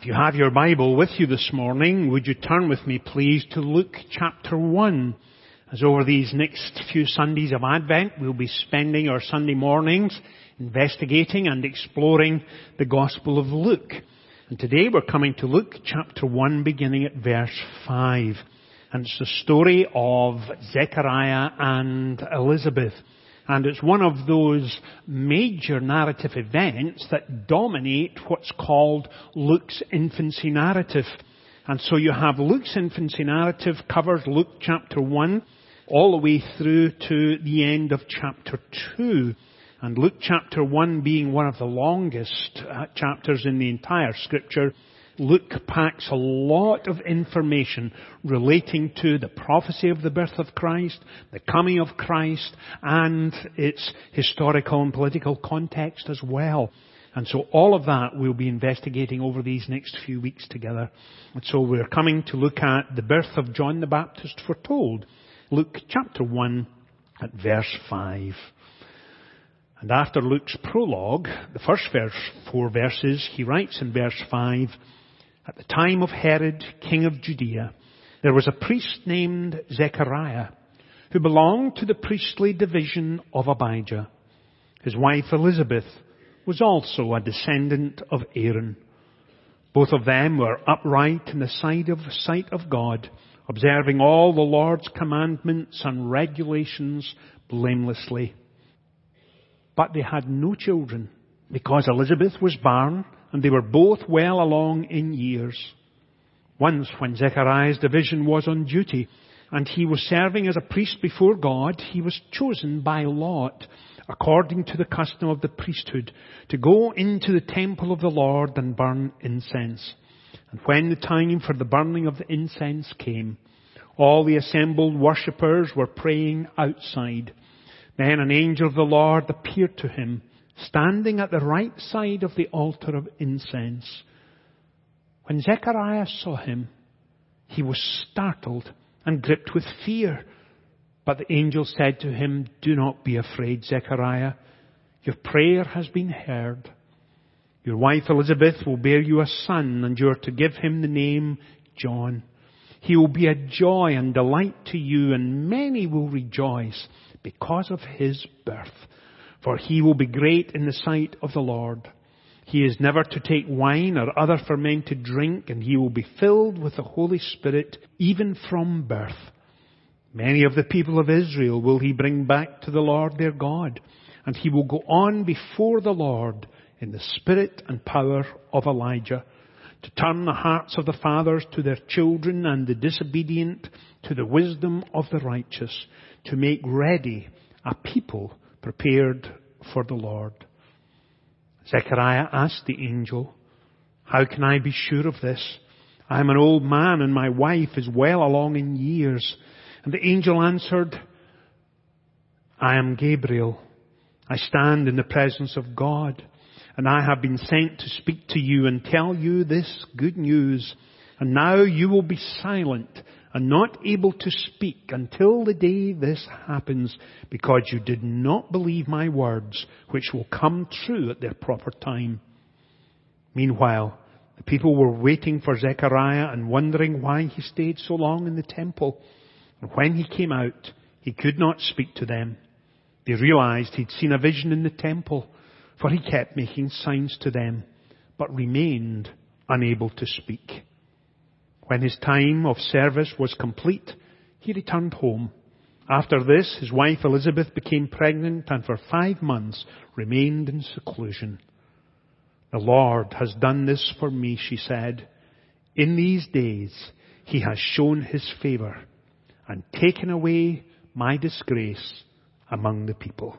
If you have your Bible with you this morning, would you turn with me please to Luke chapter 1. As over these next few Sundays of Advent, we'll be spending our Sunday mornings investigating and exploring the Gospel of Luke. And today we're coming to Luke chapter 1 beginning at verse 5. And it's the story of Zechariah and Elizabeth. And it's one of those major narrative events that dominate what's called Luke's infancy narrative. And so you have Luke's infancy narrative covers Luke chapter 1 all the way through to the end of chapter 2. And Luke chapter 1 being one of the longest uh, chapters in the entire scripture, Luke packs a lot of information relating to the prophecy of the birth of Christ, the coming of Christ, and its historical and political context as well. And so all of that we'll be investigating over these next few weeks together. And so we're coming to look at the birth of John the Baptist foretold. Luke chapter 1 at verse 5. And after Luke's prologue, the first verse, four verses, he writes in verse 5, at the time of Herod, king of Judea, there was a priest named Zechariah who belonged to the priestly division of Abijah. His wife Elizabeth was also a descendant of Aaron. Both of them were upright in the sight of, sight of God, observing all the Lord's commandments and regulations blamelessly. But they had no children because Elizabeth was barren and they were both well along in years. Once when Zechariah's division was on duty and he was serving as a priest before God, he was chosen by Lot, according to the custom of the priesthood, to go into the temple of the Lord and burn incense. And when the time for the burning of the incense came, all the assembled worshippers were praying outside. Then an angel of the Lord appeared to him standing at the right side of the altar of incense. When Zechariah saw him, he was startled and gripped with fear. But the angel said to him, Do not be afraid, Zechariah. Your prayer has been heard. Your wife Elizabeth will bear you a son, and you are to give him the name John. He will be a joy and delight to you, and many will rejoice because of his birth for he will be great in the sight of the Lord. He is never to take wine or other fermented drink, and he will be filled with the Holy Spirit even from birth. Many of the people of Israel will he bring back to the Lord their God, and he will go on before the Lord in the spirit and power of Elijah, to turn the hearts of the fathers to their children and the disobedient to the wisdom of the righteous, to make ready a people prepared for the Lord. Zechariah asked the angel, How can I be sure of this? I am an old man and my wife is well along in years. And the angel answered, I am Gabriel. I stand in the presence of God and I have been sent to speak to you and tell you this good news. And now you will be silent and not able to speak until the day this happens because you did not believe my words which will come true at their proper time. Meanwhile, the people were waiting for Zechariah and wondering why he stayed so long in the temple. And when he came out, he could not speak to them. They realized he'd seen a vision in the temple, for he kept making signs to them, but remained unable to speak. When his time of service was complete, he returned home. After this, his wife Elizabeth became pregnant and for five months remained in seclusion. The Lord has done this for me, she said. In these days, he has shown his favor and taken away my disgrace among the people.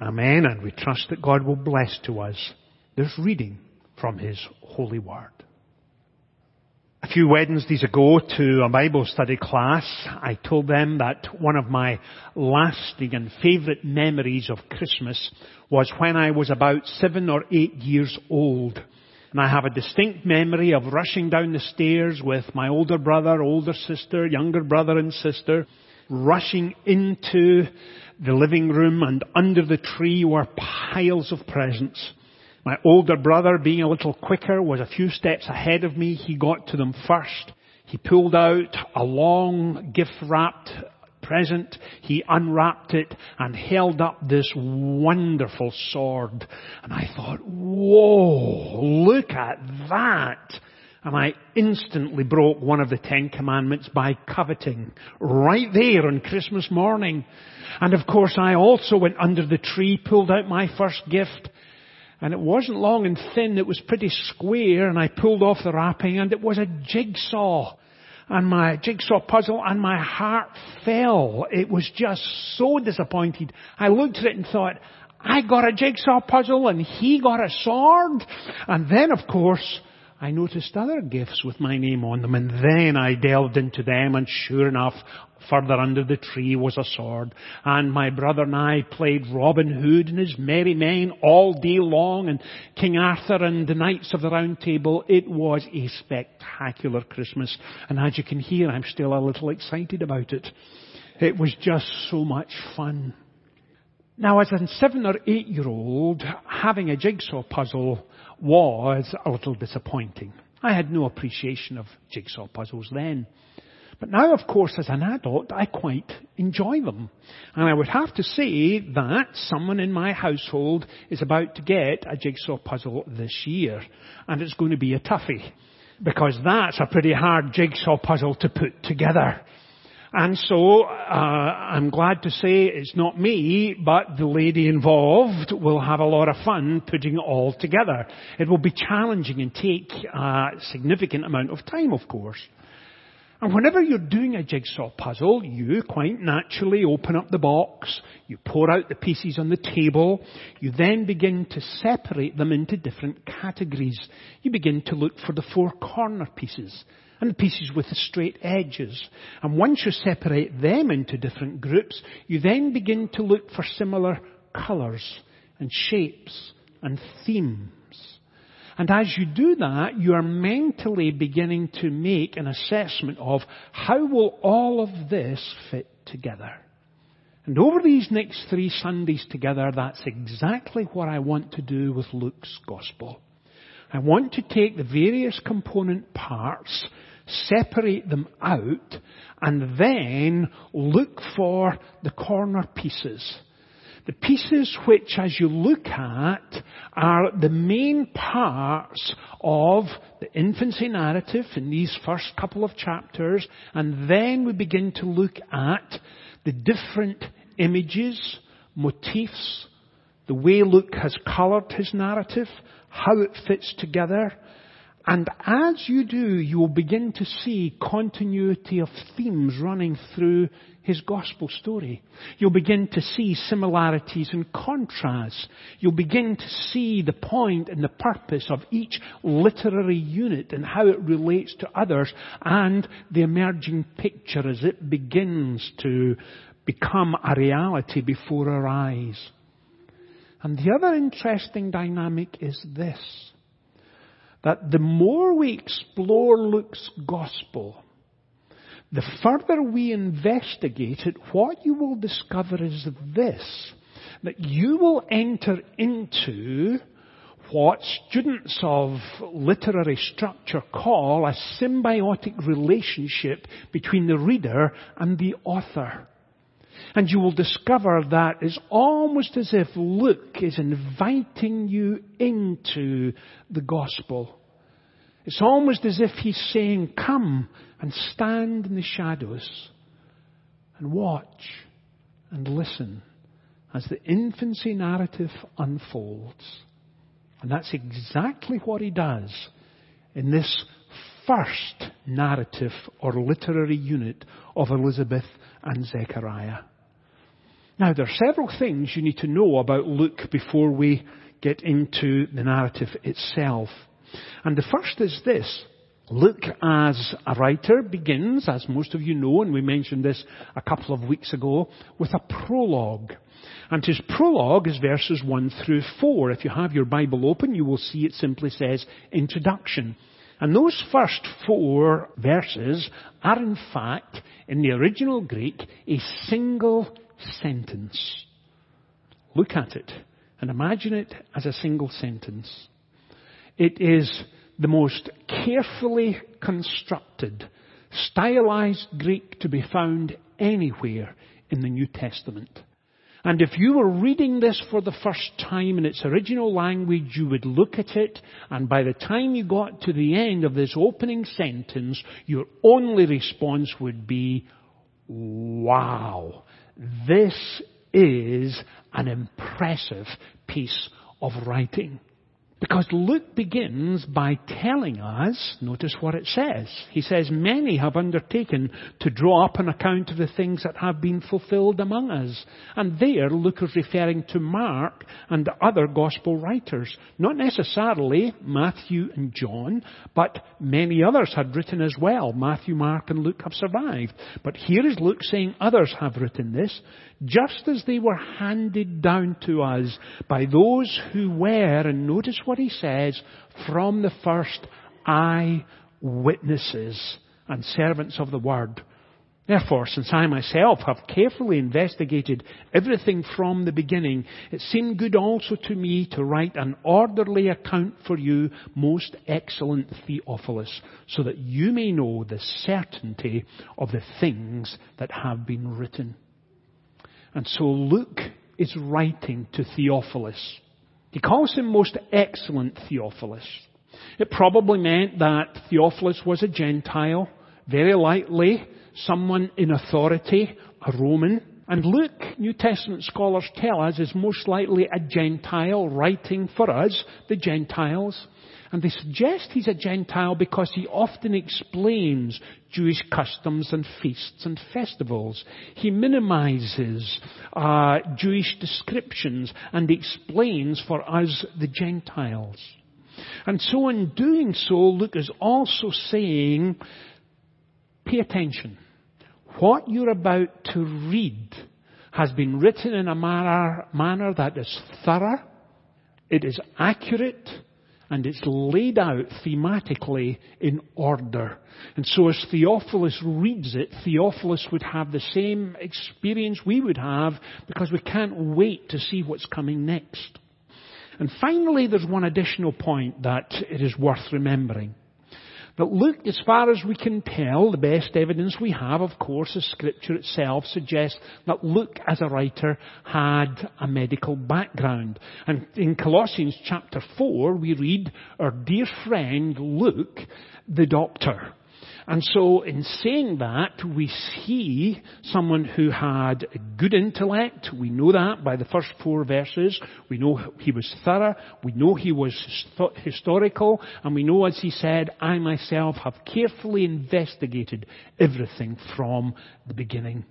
Amen. And we trust that God will bless to us this reading from his holy word. A few Wednesdays ago to a Bible study class, I told them that one of my lasting and favourite memories of Christmas was when I was about seven or eight years old. And I have a distinct memory of rushing down the stairs with my older brother, older sister, younger brother and sister, rushing into the living room and under the tree were piles of presents. My older brother, being a little quicker, was a few steps ahead of me. He got to them first. He pulled out a long gift wrapped present. He unwrapped it and held up this wonderful sword. And I thought, whoa, look at that. And I instantly broke one of the Ten Commandments by coveting right there on Christmas morning. And of course I also went under the tree, pulled out my first gift, and it wasn't long and thin, it was pretty square, and I pulled off the wrapping, and it was a jigsaw. And my jigsaw puzzle, and my heart fell. It was just so disappointed. I looked at it and thought, I got a jigsaw puzzle and he got a sword. And then of course, I noticed other gifts with my name on them and then I delved into them and sure enough, further under the tree was a sword. And my brother and I played Robin Hood and his merry men all day long and King Arthur and the Knights of the Round Table. It was a spectacular Christmas. And as you can hear, I'm still a little excited about it. It was just so much fun. Now as a seven or eight year old, having a jigsaw puzzle was a little disappointing. I had no appreciation of jigsaw puzzles then. But now, of course, as an adult, I quite enjoy them. And I would have to say that someone in my household is about to get a jigsaw puzzle this year. And it's going to be a toughie. Because that's a pretty hard jigsaw puzzle to put together. And so, uh, I'm glad to say it's not me, but the lady involved will have a lot of fun putting it all together. It will be challenging and take a significant amount of time, of course. And whenever you're doing a jigsaw puzzle, you quite naturally open up the box, you pour out the pieces on the table, you then begin to separate them into different categories. You begin to look for the four corner pieces and the pieces with the straight edges. And once you separate them into different groups, you then begin to look for similar colours and shapes and themes. And as you do that, you are mentally beginning to make an assessment of how will all of this fit together. And over these next three Sundays together, that's exactly what I want to do with Luke's Gospel. I want to take the various component parts separate them out, and then look for the corner pieces. The pieces which, as you look at, are the main parts of the infancy narrative in these first couple of chapters, and then we begin to look at the different images, motifs, the way Luke has coloured his narrative, how it fits together, and as you do, you will begin to see continuity of themes running through his gospel story. You'll begin to see similarities and contrasts. You'll begin to see the point and the purpose of each literary unit and how it relates to others and the emerging picture as it begins to become a reality before our eyes. And the other interesting dynamic is this that the more we explore Luke's gospel, the further we investigate it, what you will discover is this, that you will enter into what students of literary structure call a symbiotic relationship between the reader and the author. And you will discover that it's almost as if Luke is inviting you into the gospel. It's almost as if he's saying, come and stand in the shadows and watch and listen as the infancy narrative unfolds. And that's exactly what he does in this first narrative or literary unit of Elizabeth and Zechariah. Now, there are several things you need to know about Luke before we get into the narrative itself. And the first is this. Luke as a writer begins, as most of you know, and we mentioned this a couple of weeks ago, with a prologue. And his prologue is verses 1 through 4. If you have your Bible open, you will see it simply says introduction. And those first four verses are in fact, in the original Greek, a single sentence. Look at it and imagine it as a single sentence. It is the most carefully constructed, stylized Greek to be found anywhere in the New Testament. And if you were reading this for the first time in its original language, you would look at it, and by the time you got to the end of this opening sentence, your only response would be, wow, this is an impressive piece of writing. Because Luke begins by telling us, notice what it says. He says, many have undertaken to draw up an account of the things that have been fulfilled among us. And there Luke is referring to Mark and the other gospel writers. Not necessarily Matthew and John, but many others had written as well. Matthew, Mark and Luke have survived. But here is Luke saying others have written this just as they were handed down to us by those who were, and notice what he says, from the first eye witnesses and servants of the word. Therefore, since I myself have carefully investigated everything from the beginning, it seemed good also to me to write an orderly account for you, most excellent Theophilus, so that you may know the certainty of the things that have been written. And so Luke is writing to Theophilus. He calls him most excellent Theophilus. It probably meant that Theophilus was a Gentile, very likely someone in authority, a Roman. And Luke, New Testament scholars tell us, is most likely a Gentile writing for us, the Gentiles. And they suggest he's a Gentile because he often explains Jewish customs and feasts and festivals. He minimizes uh, Jewish descriptions and explains for us the Gentiles. And so in doing so, Luke is also saying, pay attention. What you're about to read has been written in a manner, manner that is thorough, it is accurate, and it's laid out thematically in order. And so as Theophilus reads it, Theophilus would have the same experience we would have because we can't wait to see what's coming next. And finally, there's one additional point that it is worth remembering. But Luke, as far as we can tell, the best evidence we have, of course, is Scripture itself suggests that Luke, as a writer, had a medical background. And in Colossians chapter 4, we read our dear friend Luke, the doctor. And so in saying that, we see someone who had a good intellect. We know that by the first four verses. We know he was thorough. We know he was historical. And we know, as he said, I myself have carefully investigated everything from the beginning.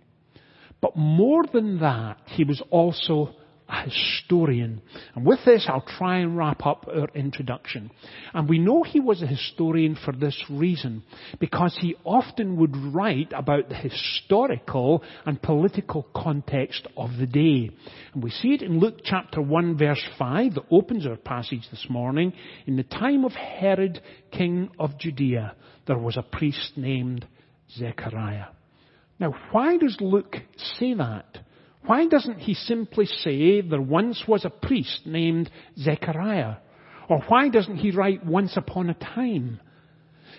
But more than that, he was also a historian. And with this, I'll try and wrap up our introduction. And we know he was a historian for this reason, because he often would write about the historical and political context of the day. And we see it in Luke chapter 1 verse 5 that opens our passage this morning. In the time of Herod, king of Judea, there was a priest named Zechariah. Now, why does Luke say that? Why doesn't he simply say there once was a priest named Zechariah? Or why doesn't he write once upon a time?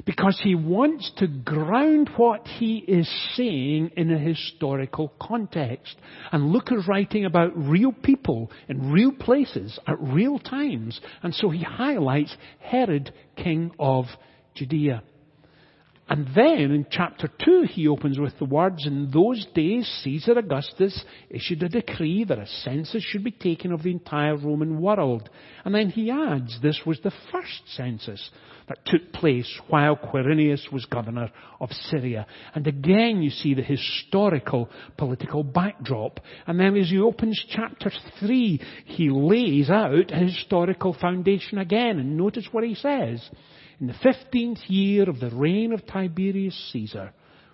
Because he wants to ground what he is saying in a historical context. And Luke is writing about real people in real places at real times. And so he highlights Herod, king of Judea. And then in chapter 2 he opens with the words, In those days Caesar Augustus issued a decree that a census should be taken of the entire Roman world. And then he adds, this was the first census that took place while Quirinius was governor of Syria. And again you see the historical political backdrop. And then as he opens chapter 3, he lays out a historical foundation again. And notice what he says in the fifteenth year of the reign of Tiberius Caesar,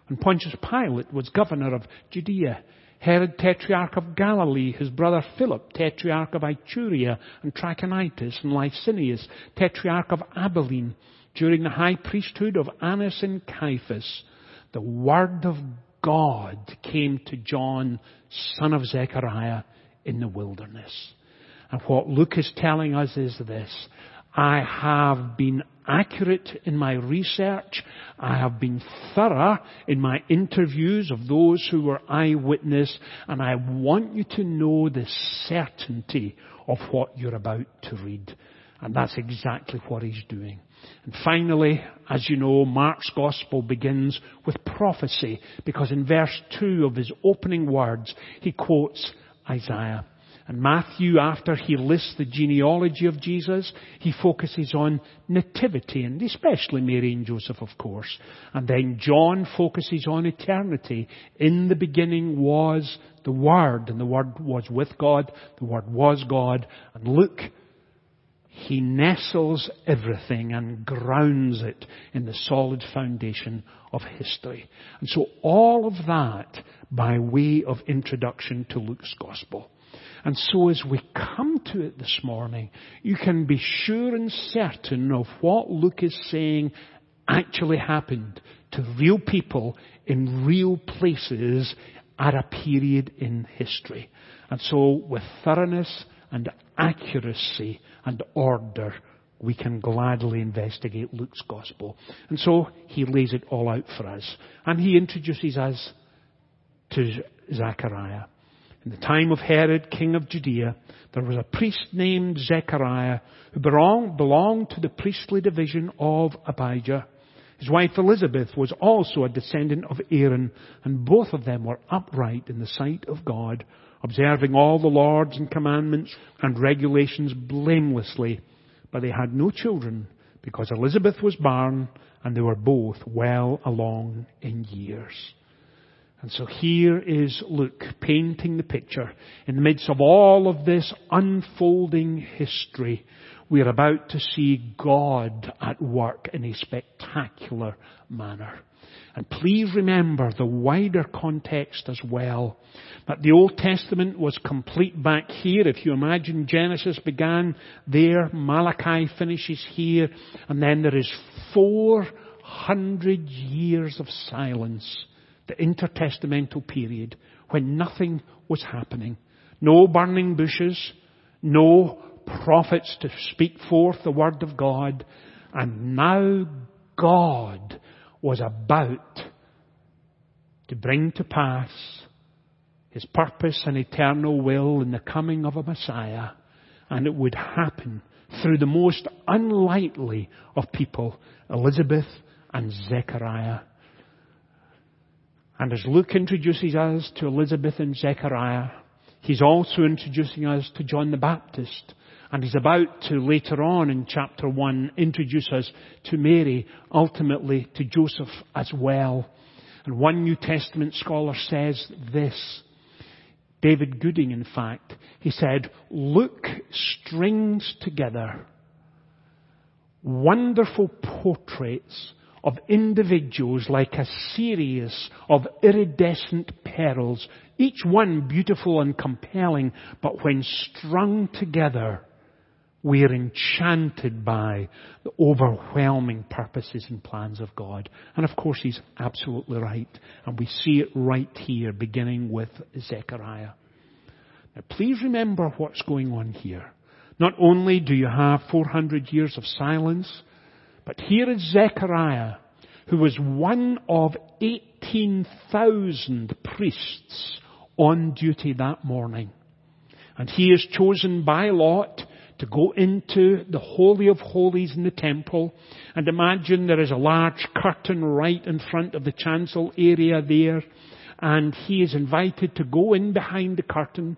when Pontius Pilate was governor of Judea, Herod tetrarch of Galilee, his brother Philip tetrarch of Iturea and Trachonitis, and Lysanias tetrarch of Abilene, during the high priesthood of Annas and Caiaphas, the word of God came to John, son of Zechariah, in the wilderness. And what Luke is telling us is this. I have been accurate in my research. I have been thorough in my interviews of those who were eyewitness. And I want you to know the certainty of what you're about to read. And that's exactly what he's doing. And finally, as you know, Mark's gospel begins with prophecy because in verse 2 of his opening words, he quotes Isaiah. And Matthew, after he lists the genealogy of Jesus, he focuses on nativity, and especially Mary and Joseph, of course. And then John focuses on eternity. In the beginning was the Word, and the Word was with God, the Word was God. And Luke, he nestles everything and grounds it in the solid foundation of history. And so all of that by way of introduction to Luke's Gospel. And so as we come to it this morning, you can be sure and certain of what Luke is saying actually happened to real people in real places at a period in history. And so with thoroughness and accuracy and order, we can gladly investigate Luke's gospel. And so he lays it all out for us. And he introduces us to Zechariah. In the time of Herod, king of Judea, there was a priest named Zechariah who belonged to the priestly division of Abijah. His wife Elizabeth was also a descendant of Aaron, and both of them were upright in the sight of God, observing all the laws and commandments and regulations blamelessly. But they had no children, because Elizabeth was barren, and they were both well along in years. And so here is Luke painting the picture. In the midst of all of this unfolding history, we are about to see God at work in a spectacular manner. And please remember the wider context as well. That the Old Testament was complete back here. If you imagine Genesis began there, Malachi finishes here, and then there is 400 years of silence the intertestamental period when nothing was happening. No burning bushes, no prophets to speak forth the word of God, and now God was about to bring to pass his purpose and eternal will in the coming of a Messiah, and it would happen through the most unlikely of people, Elizabeth and Zechariah. And as Luke introduces us to Elizabeth and Zechariah, he's also introducing us to John the Baptist. And he's about to later on in chapter 1 introduce us to Mary, ultimately to Joseph as well. And one New Testament scholar says this. David Gooding, in fact, he said, Luke strings together wonderful portraits of individuals like a series of iridescent pearls, each one beautiful and compelling, but when strung together, we are enchanted by the overwhelming purposes and plans of God. And of course, he's absolutely right. And we see it right here, beginning with Zechariah. Now, please remember what's going on here. Not only do you have 400 years of silence, but here is Zechariah, who was one of 18,000 priests on duty that morning. And he is chosen by lot to go into the Holy of Holies in the temple. And imagine there is a large curtain right in front of the chancel area there. And he is invited to go in behind the curtain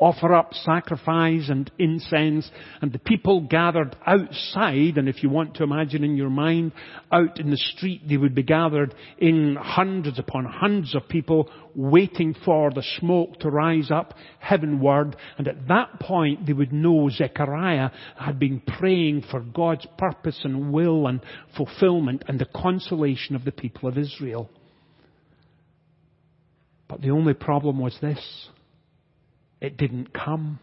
offer up sacrifice and incense, and the people gathered outside, and if you want to imagine in your mind, out in the street, they would be gathered in hundreds upon hundreds of people waiting for the smoke to rise up heavenward, and at that point they would know Zechariah had been praying for God's purpose and will and fulfillment and the consolation of the people of Israel. But the only problem was this it didn't come.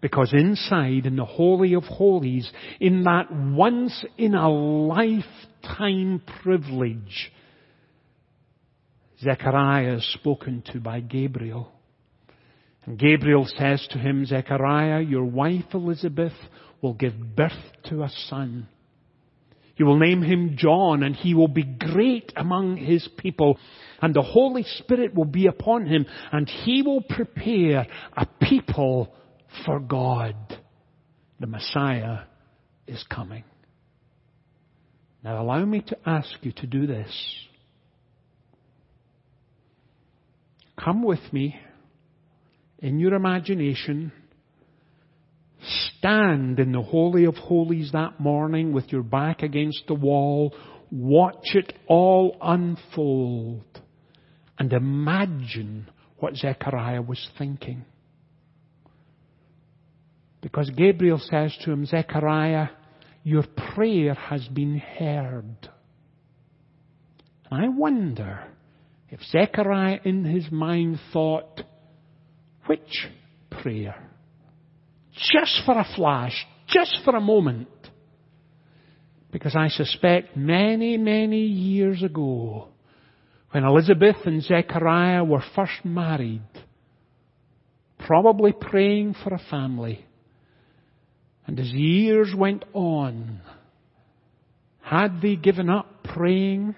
Because inside, in the Holy of Holies, in that once in a lifetime privilege, Zechariah is spoken to by Gabriel. And Gabriel says to him, Zechariah, your wife Elizabeth will give birth to a son. You will name him John and he will be great among his people and the Holy Spirit will be upon him and he will prepare a people for God. The Messiah is coming. Now allow me to ask you to do this. Come with me in your imagination. Stand in the Holy of Holies that morning with your back against the wall. Watch it all unfold. And imagine what Zechariah was thinking. Because Gabriel says to him, Zechariah, your prayer has been heard. And I wonder if Zechariah in his mind thought, which prayer? Just for a flash, just for a moment. Because I suspect many, many years ago, when Elizabeth and Zechariah were first married, probably praying for a family, and as years went on, had they given up praying,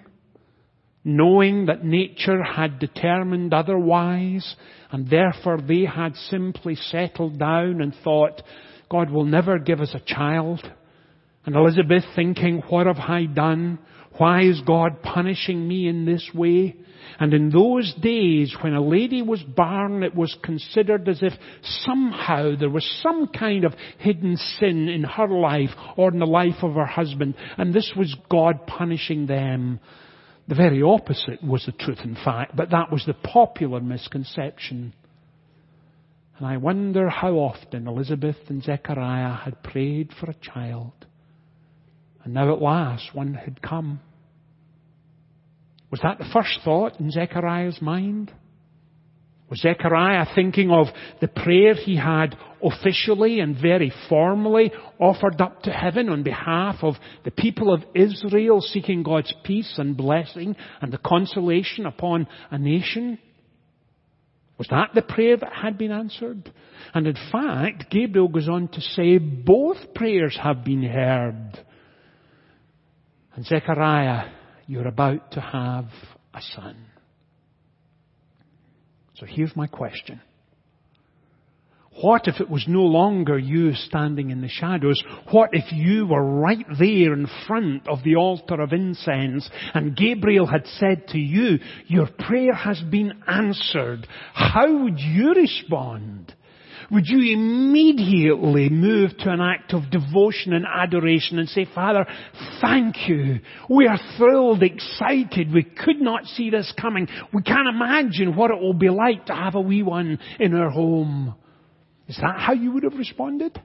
knowing that nature had determined otherwise, and therefore they had simply settled down and thought, God will never give us a child. And Elizabeth thinking, what have I done? Why is God punishing me in this way? And in those days, when a lady was born, it was considered as if somehow there was some kind of hidden sin in her life or in the life of her husband, and this was God punishing them. The very opposite was the truth, in fact, but that was the popular misconception. And I wonder how often Elizabeth and Zechariah had prayed for a child. And now at last one had come. Was that the first thought in Zechariah's mind? Was Zechariah thinking of the prayer he had officially and very formally offered up to heaven on behalf of the people of Israel seeking God's peace and blessing and the consolation upon a nation? Was that the prayer that had been answered? And in fact, Gabriel goes on to say both prayers have been heard. And Zechariah you're about to have a son. So here's my question. What if it was no longer you standing in the shadows? What if you were right there in front of the altar of incense and Gabriel had said to you, your prayer has been answered? How would you respond? Would you immediately move to an act of devotion and adoration and say, Father, thank you. We are thrilled, excited. We could not see this coming. We can't imagine what it will be like to have a wee one in our home. Is that how you would have responded?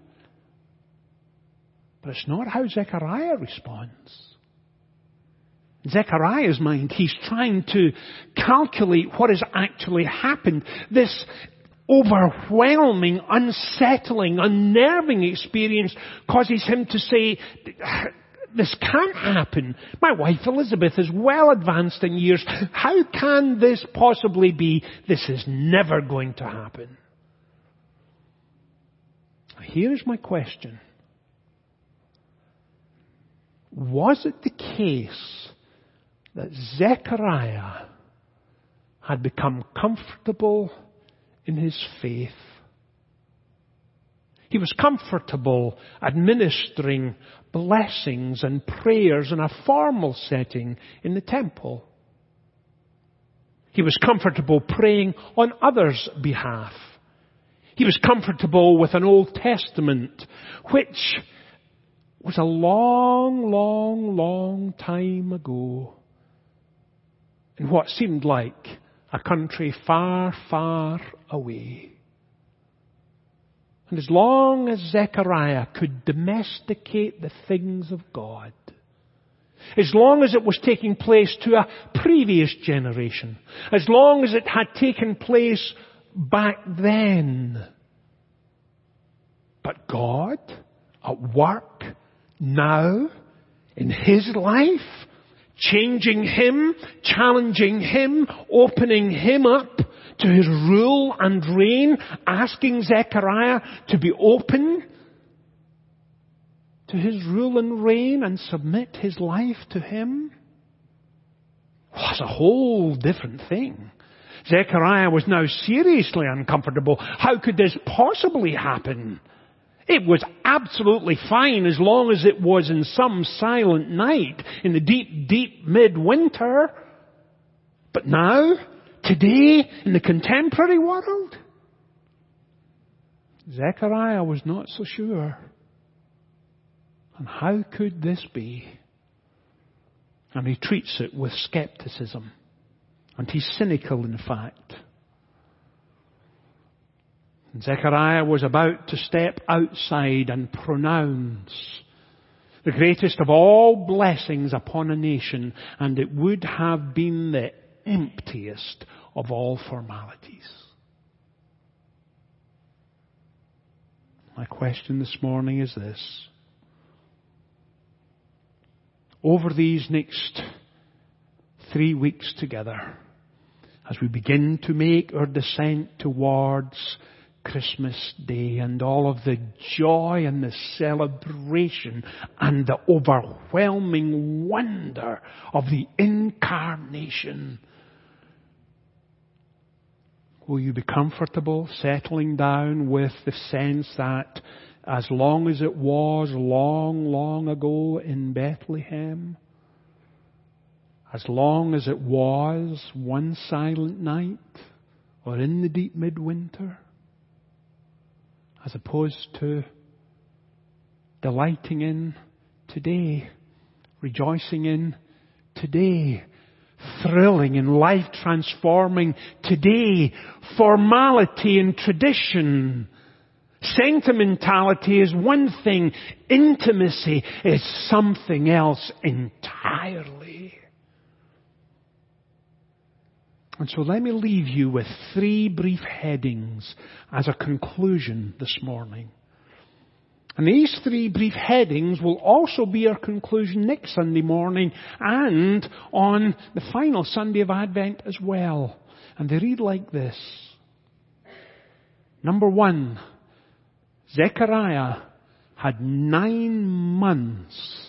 But it's not how Zechariah responds. Zechariah's mind, he's trying to calculate what has actually happened. This overwhelming, unsettling, unnerving experience causes him to say, this can't happen. My wife Elizabeth is well advanced in years. How can this possibly be? This is never going to happen. Here's my question. Was it the case that Zechariah had become comfortable in his faith. He was comfortable administering blessings and prayers in a formal setting in the temple. He was comfortable praying on others' behalf. He was comfortable with an Old Testament, which was a long, long, long time ago in what seemed like a country far, far away. And as long as Zechariah could domesticate the things of God, as long as it was taking place to a previous generation, as long as it had taken place back then, but God at work now in His life changing him, challenging him, opening him up to his rule and reign, asking Zechariah to be open to his rule and reign and submit his life to him? Was a whole different thing. Zechariah was now seriously uncomfortable. How could this possibly happen? It was absolutely fine as long as it was in some silent night in the deep, deep midwinter. But now, today, in the contemporary world, Zechariah was not so sure. And how could this be? And he treats it with skepticism. And he's cynical, in fact. Zechariah was about to step outside and pronounce the greatest of all blessings upon a nation, and it would have been the emptiest of all formalities. My question this morning is this over these next three weeks together, as we begin to make our descent towards Christmas Day and all of the joy and the celebration and the overwhelming wonder of the incarnation. Will you be comfortable settling down with the sense that as long as it was long, long ago in Bethlehem, as long as it was one silent night or in the deep midwinter, as opposed to delighting in today, rejoicing in today, thrilling and life transforming today, formality and tradition Sentimentality is one thing. Intimacy is something else entirely. And so let me leave you with three brief headings as a conclusion this morning. And these three brief headings will also be our conclusion next Sunday morning and on the final Sunday of Advent as well. And they read like this. Number one, Zechariah had nine months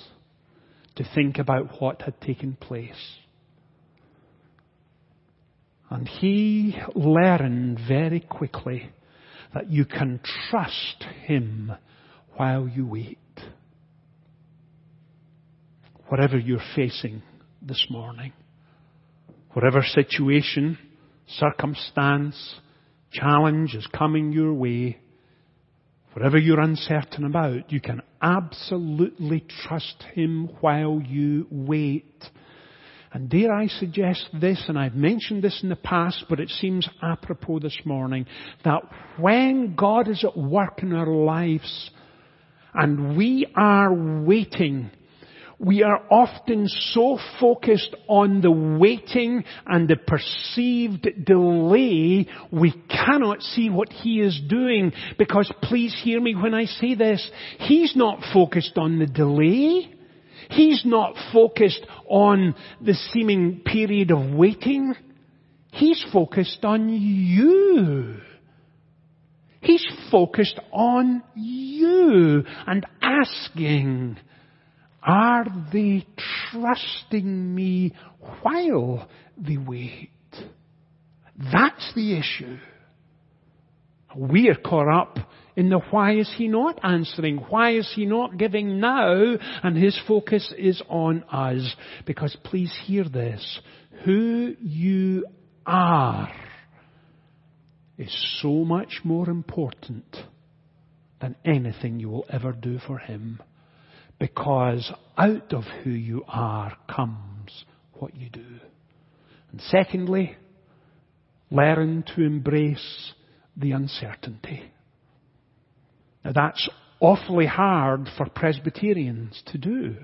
to think about what had taken place. And he learned very quickly that you can trust him while you wait. Whatever you're facing this morning, whatever situation, circumstance, challenge is coming your way, Whatever you're uncertain about, you can absolutely trust Him while you wait. And dare I suggest this, and I've mentioned this in the past, but it seems apropos this morning, that when God is at work in our lives, and we are waiting we are often so focused on the waiting and the perceived delay, we cannot see what He is doing. Because please hear me when I say this, He's not focused on the delay. He's not focused on the seeming period of waiting. He's focused on you. He's focused on you and asking, are they trusting me while they wait? That's the issue. We are caught up in the why is he not answering? Why is he not giving now? And his focus is on us. Because please hear this. Who you are is so much more important than anything you will ever do for him. Because out of who you are comes what you do. And secondly, learn to embrace the uncertainty. Now that's awfully hard for Presbyterians to do.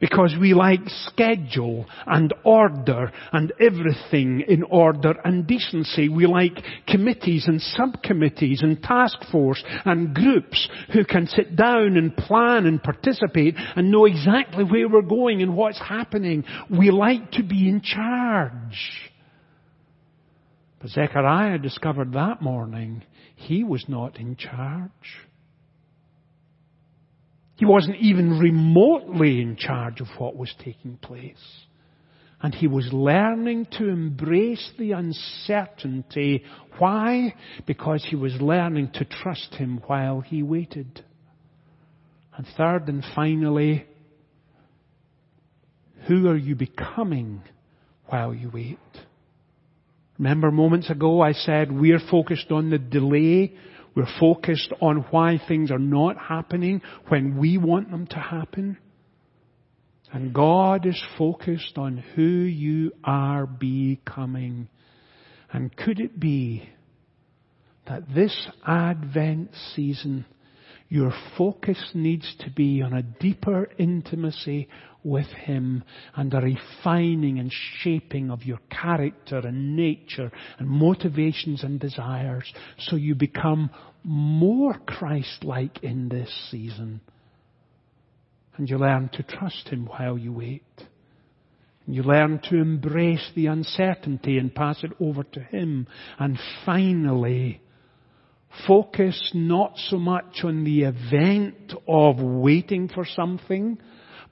Because we like schedule and order and everything in order and decency. We like committees and subcommittees and task force and groups who can sit down and plan and participate and know exactly where we're going and what's happening. We like to be in charge. But Zechariah discovered that morning he was not in charge. He wasn't even remotely in charge of what was taking place. And he was learning to embrace the uncertainty. Why? Because he was learning to trust him while he waited. And third and finally, who are you becoming while you wait? Remember moments ago I said we're focused on the delay. We're focused on why things are not happening when we want them to happen. And God is focused on who you are becoming. And could it be that this Advent season, your focus needs to be on a deeper intimacy with Him and a refining and shaping of your character and nature and motivations and desires so you become more Christ-like in this season. And you learn to trust Him while you wait. You learn to embrace the uncertainty and pass it over to Him. And finally, focus not so much on the event of waiting for something,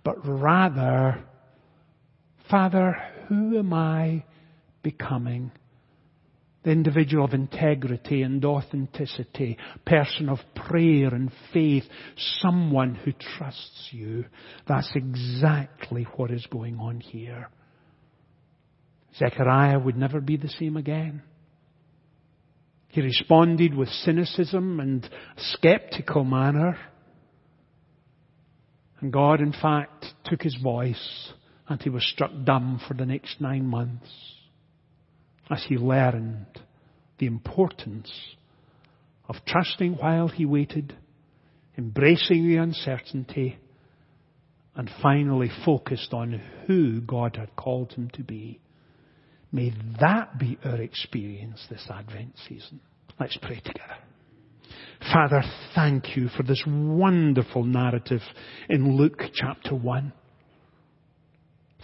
but rather, Father, who am I becoming? the individual of integrity and authenticity, person of prayer and faith, someone who trusts you. That's exactly what is going on here. Zechariah would never be the same again. He responded with cynicism and skeptical manner. And God, in fact, took his voice and he was struck dumb for the next nine months as he learned the importance of trusting while he waited, embracing the uncertainty, and finally focused on who God had called him to be. May that be our experience this Advent season. Let's pray together. Father, thank you for this wonderful narrative in Luke chapter 1.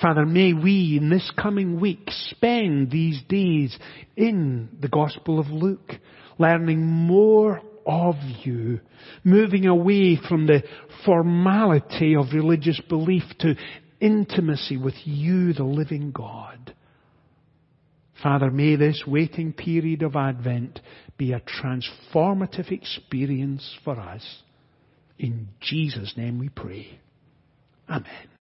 Father, may we in this coming week spend these days in the Gospel of Luke, learning more of you, moving away from the formality of religious belief to intimacy with you, the living God. Father, may this waiting period of Advent be a transformative experience for us. In Jesus' name we pray. Amen.